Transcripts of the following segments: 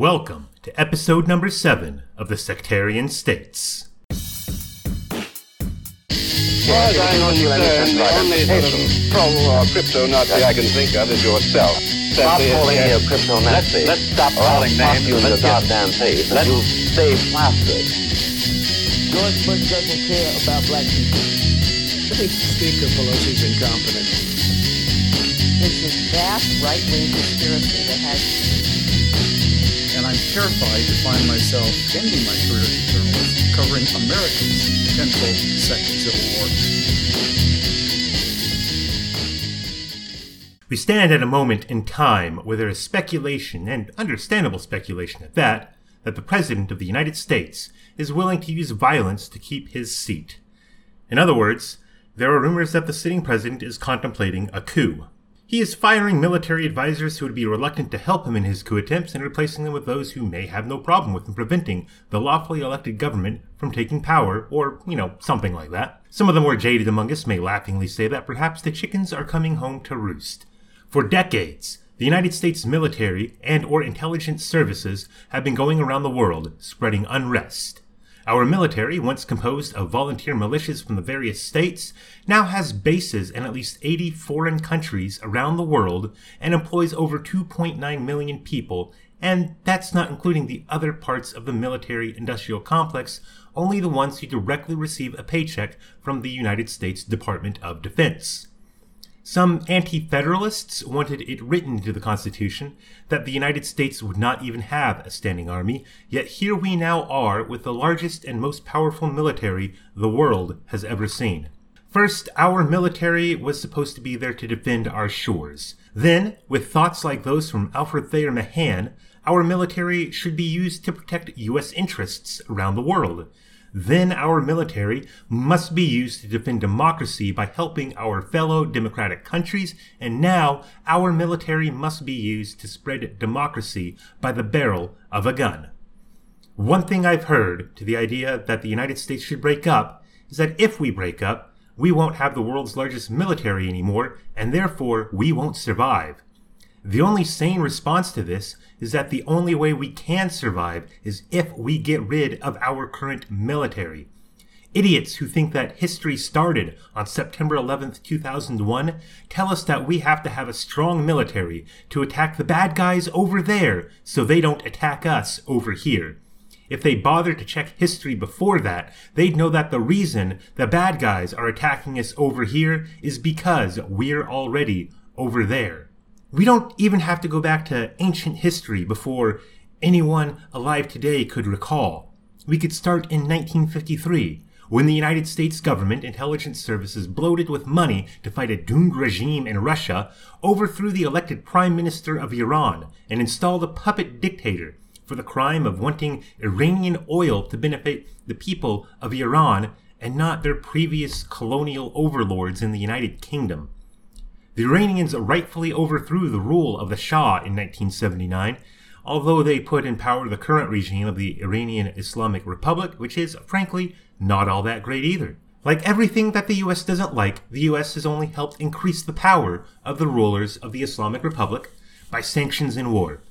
Welcome to episode number 7 of the Sectarian States. The only sort of pro or crypto Nazi I can think of is yourself. Stop calling me a crypto Nazi. let's stop calling names you stay plastered. George Bush doesn't care about black people. I Speaker Pelosi's incompetent. There's this vast right-wing conspiracy that has terrified to find myself ending my career as a journalist covering America's potential second civil war. We stand at a moment in time where there is speculation, and understandable speculation at that, that the President of the United States is willing to use violence to keep his seat. In other words, there are rumors that the sitting president is contemplating a coup. He is firing military advisors who would be reluctant to help him in his coup attempts and replacing them with those who may have no problem with him preventing the lawfully elected government from taking power, or, you know, something like that. Some of the more jaded among us may laughingly say that perhaps the chickens are coming home to roost. For decades, the United States military and or intelligence services have been going around the world spreading unrest. Our military, once composed of volunteer militias from the various states, now has bases in at least 80 foreign countries around the world and employs over 2.9 million people, and that's not including the other parts of the military industrial complex, only the ones who directly receive a paycheck from the United States Department of Defense. Some anti federalists wanted it written into the Constitution that the United States would not even have a standing army, yet here we now are with the largest and most powerful military the world has ever seen. First, our military was supposed to be there to defend our shores. Then, with thoughts like those from Alfred Thayer Mahan, our military should be used to protect U.S. interests around the world. Then our military must be used to defend democracy by helping our fellow democratic countries, and now our military must be used to spread democracy by the barrel of a gun. One thing I've heard to the idea that the United States should break up is that if we break up, we won't have the world's largest military anymore, and therefore we won't survive. The only sane response to this is that the only way we can survive is if we get rid of our current military. Idiots who think that history started on September 11th, 2001 tell us that we have to have a strong military to attack the bad guys over there so they don't attack us over here. If they bothered to check history before that, they'd know that the reason the bad guys are attacking us over here is because we're already over there. We don't even have to go back to ancient history before anyone alive today could recall. We could start in 1953, when the United States government intelligence services bloated with money to fight a doomed regime in Russia, overthrew the elected prime minister of Iran and installed a puppet dictator for the crime of wanting Iranian oil to benefit the people of Iran and not their previous colonial overlords in the United Kingdom. The Iranians rightfully overthrew the rule of the Shah in 1979, although they put in power the current regime of the Iranian Islamic Republic, which is, frankly, not all that great either. Like everything that the US doesn't like, the US has only helped increase the power of the rulers of the Islamic Republic by sanctions and war.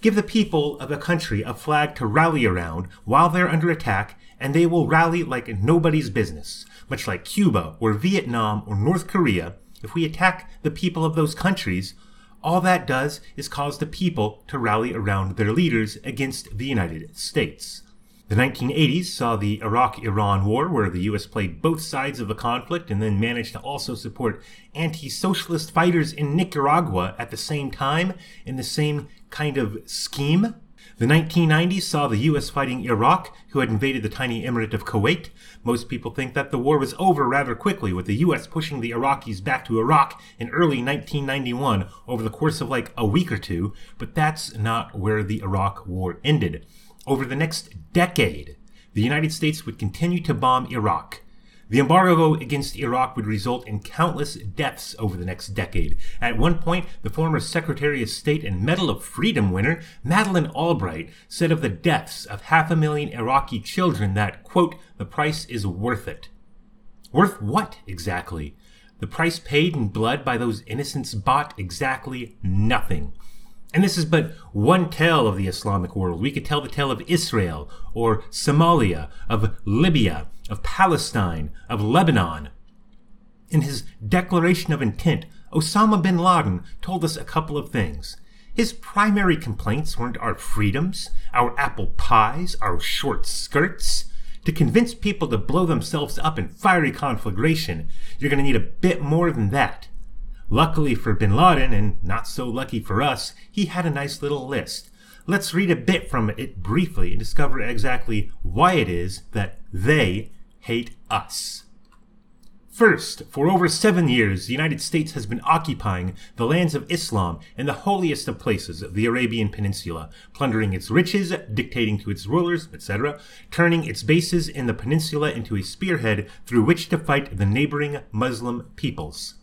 Give the people of a country a flag to rally around while they're under attack, and they will rally like nobody's business, much like Cuba or Vietnam or North Korea. If we attack the people of those countries, all that does is cause the people to rally around their leaders against the United States. The 1980s saw the Iraq Iran War, where the US played both sides of the conflict and then managed to also support anti socialist fighters in Nicaragua at the same time in the same kind of scheme. The 1990s saw the US fighting Iraq, who had invaded the tiny emirate of Kuwait. Most people think that the war was over rather quickly, with the US pushing the Iraqis back to Iraq in early 1991 over the course of like a week or two, but that's not where the Iraq war ended. Over the next decade, the United States would continue to bomb Iraq. The embargo against Iraq would result in countless deaths over the next decade. At one point, the former Secretary of State and Medal of Freedom winner, Madeleine Albright, said of the deaths of half a million Iraqi children that, quote, the price is worth it. Worth what exactly? The price paid in blood by those innocents bought exactly nothing. And this is but one tale of the Islamic world. We could tell the tale of Israel, or Somalia, of Libya, of Palestine, of Lebanon. In his declaration of intent, Osama bin Laden told us a couple of things. His primary complaints weren't our freedoms, our apple pies, our short skirts. To convince people to blow themselves up in fiery conflagration, you're going to need a bit more than that. Luckily for bin Laden, and not so lucky for us, he had a nice little list. Let's read a bit from it briefly and discover exactly why it is that they hate us. First, for over seven years, the United States has been occupying the lands of Islam and the holiest of places, of the Arabian Peninsula, plundering its riches, dictating to its rulers, etc., turning its bases in the peninsula into a spearhead through which to fight the neighboring Muslim peoples.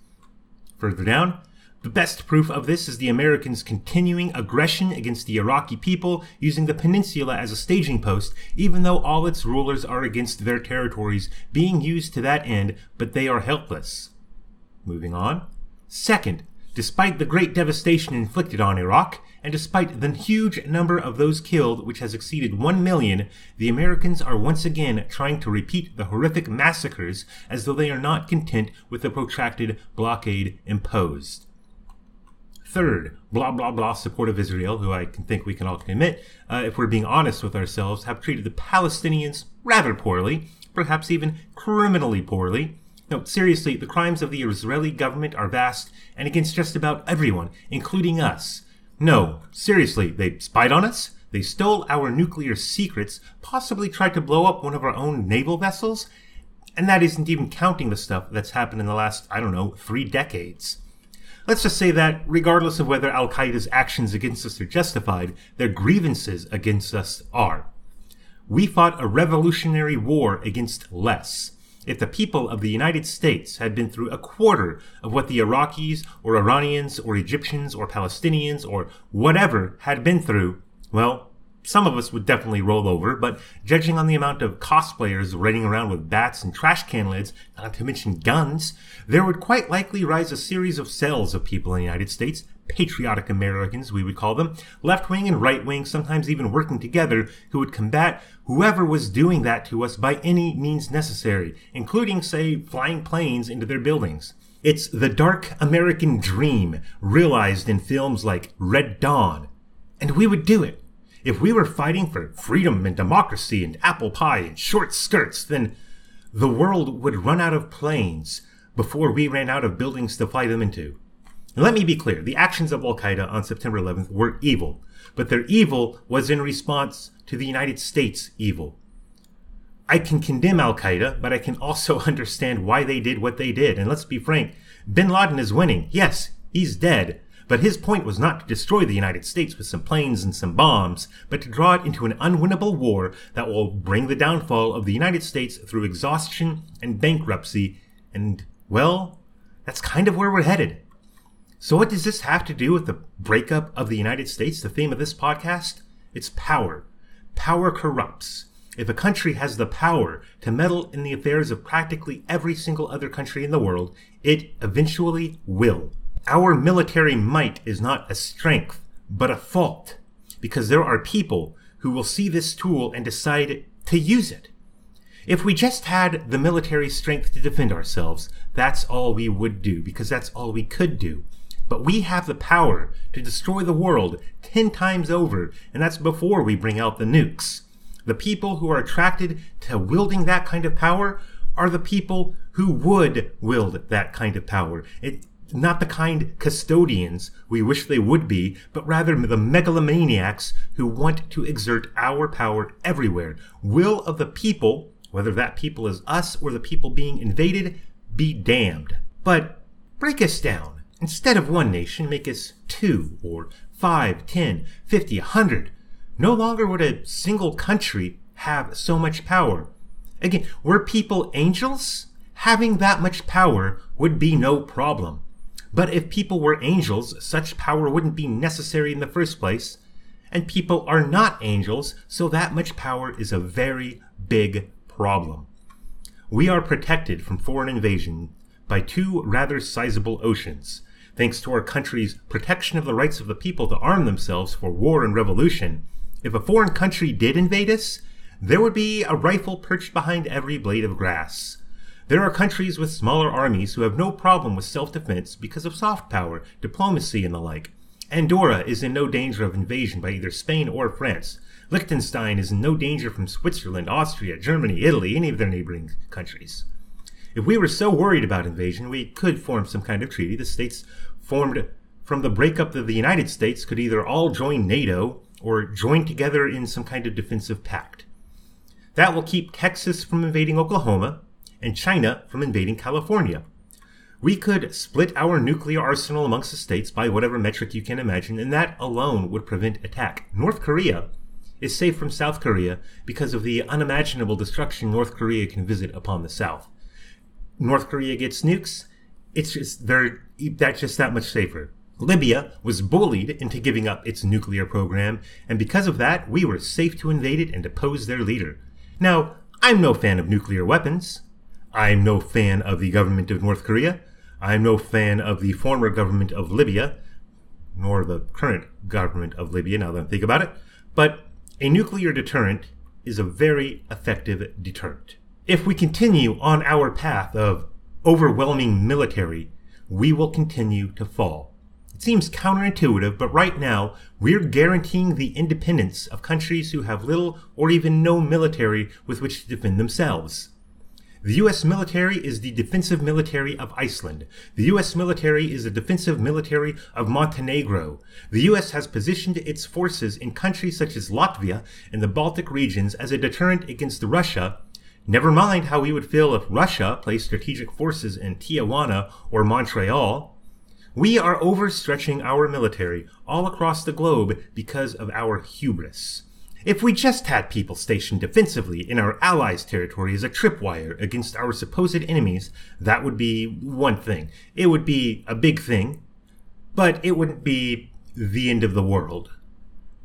Further down, the best proof of this is the Americans' continuing aggression against the Iraqi people using the peninsula as a staging post, even though all its rulers are against their territories being used to that end, but they are helpless. Moving on. Second, despite the great devastation inflicted on Iraq, and despite the huge number of those killed, which has exceeded 1 million, the Americans are once again trying to repeat the horrific massacres as though they are not content with the protracted blockade imposed. Third, blah blah blah support of Israel, who I can think we can all admit, uh, if we're being honest with ourselves, have treated the Palestinians rather poorly, perhaps even criminally poorly. No, seriously, the crimes of the Israeli government are vast and against just about everyone, including us. No, seriously, they spied on us, they stole our nuclear secrets, possibly tried to blow up one of our own naval vessels, and that isn't even counting the stuff that's happened in the last, I don't know, three decades. Let's just say that, regardless of whether Al Qaeda's actions against us are justified, their grievances against us are. We fought a revolutionary war against less. If the people of the United States had been through a quarter of what the Iraqis or Iranians or Egyptians or Palestinians or whatever had been through, well, some of us would definitely roll over, but judging on the amount of cosplayers running around with bats and trash can lids, not to mention guns, there would quite likely rise a series of cells of people in the United States, patriotic Americans, we would call them, left wing and right wing, sometimes even working together, who would combat whoever was doing that to us by any means necessary, including, say, flying planes into their buildings. It's the dark American dream realized in films like Red Dawn. And we would do it. If we were fighting for freedom and democracy and apple pie and short skirts, then the world would run out of planes before we ran out of buildings to fly them into. And let me be clear the actions of Al Qaeda on September 11th were evil, but their evil was in response to the United States' evil. I can condemn Al Qaeda, but I can also understand why they did what they did. And let's be frank bin Laden is winning. Yes, he's dead. But his point was not to destroy the United States with some planes and some bombs, but to draw it into an unwinnable war that will bring the downfall of the United States through exhaustion and bankruptcy. And, well, that's kind of where we're headed. So, what does this have to do with the breakup of the United States, the theme of this podcast? It's power. Power corrupts. If a country has the power to meddle in the affairs of practically every single other country in the world, it eventually will. Our military might is not a strength, but a fault, because there are people who will see this tool and decide to use it. If we just had the military strength to defend ourselves, that's all we would do, because that's all we could do. But we have the power to destroy the world ten times over, and that's before we bring out the nukes. The people who are attracted to wielding that kind of power are the people who would wield that kind of power. It, not the kind custodians we wish they would be, but rather the megalomaniacs who want to exert our power everywhere. Will of the people, whether that people is us or the people being invaded, be damned. But break us down. Instead of one nation, make us two, or five, ten, fifty, a hundred. No longer would a single country have so much power. Again, were people angels? Having that much power would be no problem. But if people were angels, such power wouldn't be necessary in the first place. And people are not angels, so that much power is a very big problem. We are protected from foreign invasion by two rather sizable oceans. Thanks to our country's protection of the rights of the people to arm themselves for war and revolution, if a foreign country did invade us, there would be a rifle perched behind every blade of grass. There are countries with smaller armies who have no problem with self defense because of soft power, diplomacy, and the like. Andorra is in no danger of invasion by either Spain or France. Liechtenstein is in no danger from Switzerland, Austria, Germany, Italy, any of their neighboring countries. If we were so worried about invasion, we could form some kind of treaty. The states formed from the breakup of the United States could either all join NATO or join together in some kind of defensive pact. That will keep Texas from invading Oklahoma and China from invading California. We could split our nuclear arsenal amongst the states by whatever metric you can imagine, and that alone would prevent attack. North Korea is safe from South Korea because of the unimaginable destruction North Korea can visit upon the South. North Korea gets nukes, it's just very that's just that much safer. Libya was bullied into giving up its nuclear program, and because of that, we were safe to invade it and depose their leader. Now, I'm no fan of nuclear weapons. I'm no fan of the government of North Korea. I'm no fan of the former government of Libya, nor the current government of Libya, now that I think about it. But a nuclear deterrent is a very effective deterrent. If we continue on our path of overwhelming military, we will continue to fall. It seems counterintuitive, but right now, we're guaranteeing the independence of countries who have little or even no military with which to defend themselves. The US military is the defensive military of Iceland. The US military is the defensive military of Montenegro. The US has positioned its forces in countries such as Latvia and the Baltic regions as a deterrent against Russia. Never mind how we would feel if Russia placed strategic forces in Tijuana or Montreal. We are overstretching our military all across the globe because of our hubris. If we just had people stationed defensively in our allies' territory as a tripwire against our supposed enemies, that would be one thing. It would be a big thing, but it wouldn't be the end of the world.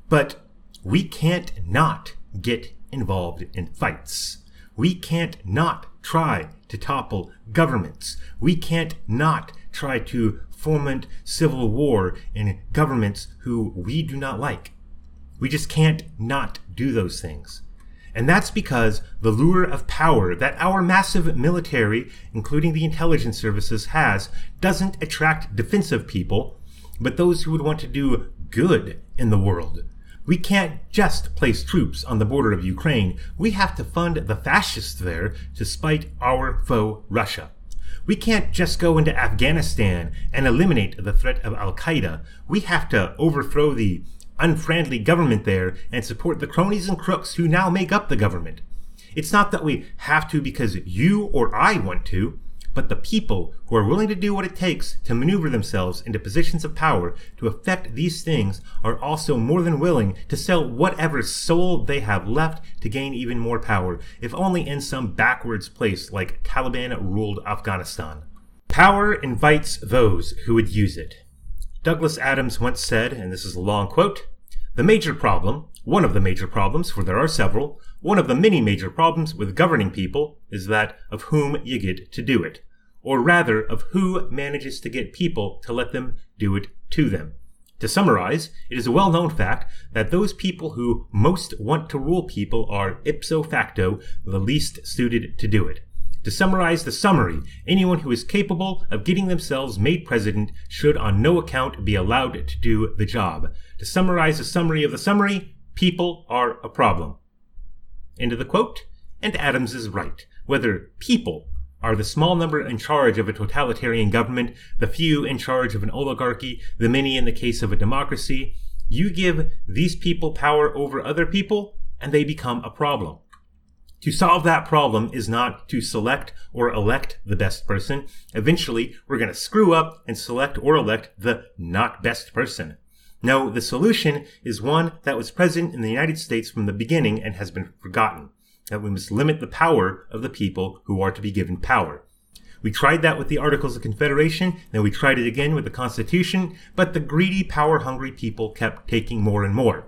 But we can't not get involved in fights. We can't not try to topple governments. We can't not try to foment civil war in governments who we do not like. We just can't not do those things. And that's because the lure of power that our massive military, including the intelligence services, has doesn't attract defensive people, but those who would want to do good in the world. We can't just place troops on the border of Ukraine. We have to fund the fascists there to spite our foe, Russia. We can't just go into Afghanistan and eliminate the threat of Al Qaeda. We have to overthrow the unfriendly government there and support the cronies and crooks who now make up the government. It's not that we have to because you or I want to, but the people who are willing to do what it takes to maneuver themselves into positions of power to effect these things are also more than willing to sell whatever soul they have left to gain even more power, if only in some backwards place like Taliban ruled Afghanistan. Power invites those who would use it. Douglas Adams once said, and this is a long quote, the major problem, one of the major problems, for there are several, one of the many major problems with governing people is that of whom you get to do it, or rather of who manages to get people to let them do it to them. To summarize, it is a well known fact that those people who most want to rule people are ipso facto the least suited to do it. To summarize the summary, anyone who is capable of getting themselves made president should on no account be allowed to do the job. To summarize the summary of the summary, people are a problem. End of the quote. And Adams is right. Whether people are the small number in charge of a totalitarian government, the few in charge of an oligarchy, the many in the case of a democracy, you give these people power over other people, and they become a problem. To solve that problem is not to select or elect the best person. Eventually, we're going to screw up and select or elect the not best person. No, the solution is one that was present in the United States from the beginning and has been forgotten. That we must limit the power of the people who are to be given power. We tried that with the Articles of Confederation, then we tried it again with the Constitution, but the greedy, power hungry people kept taking more and more.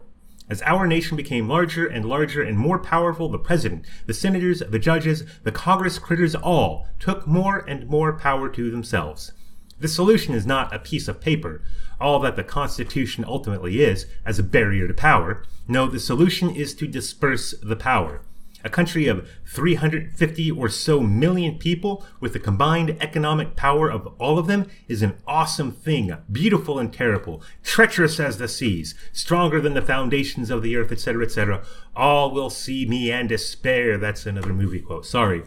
As our nation became larger and larger and more powerful, the president, the senators, the judges, the Congress critters all took more and more power to themselves. The solution is not a piece of paper, all that the Constitution ultimately is, as a barrier to power. No, the solution is to disperse the power. A country of 350 or so million people with the combined economic power of all of them is an awesome thing, beautiful and terrible, treacherous as the seas, stronger than the foundations of the earth, etc., etc. All will see me and despair. That's another movie quote. Sorry.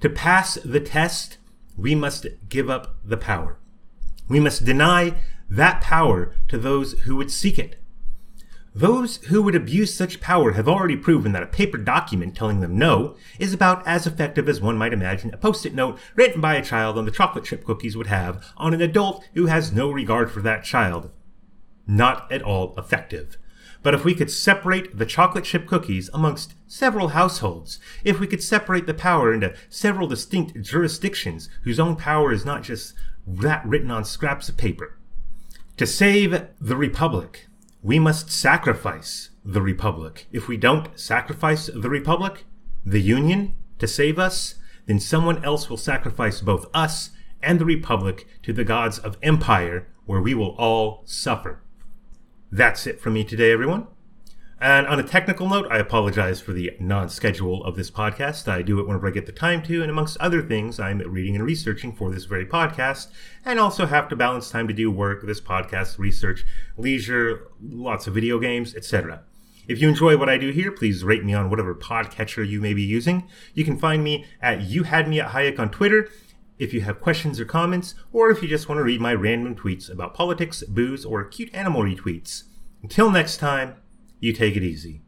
To pass the test, we must give up the power. We must deny that power to those who would seek it. Those who would abuse such power have already proven that a paper document telling them no is about as effective as one might imagine a post it note written by a child on the chocolate chip cookies would have on an adult who has no regard for that child. Not at all effective. But if we could separate the chocolate chip cookies amongst several households, if we could separate the power into several distinct jurisdictions whose own power is not just that written on scraps of paper, to save the Republic, we must sacrifice the Republic. If we don't sacrifice the Republic, the Union, to save us, then someone else will sacrifice both us and the Republic to the gods of empire, where we will all suffer. That's it from me today, everyone. And on a technical note, I apologize for the non schedule of this podcast. I do it whenever I get the time to, and amongst other things, I'm reading and researching for this very podcast, and also have to balance time to do work, this podcast, research, leisure, lots of video games, etc. If you enjoy what I do here, please rate me on whatever podcatcher you may be using. You can find me at You Had Me at Hayek on Twitter if you have questions or comments, or if you just want to read my random tweets about politics, booze, or cute animal retweets. Until next time, you take it easy.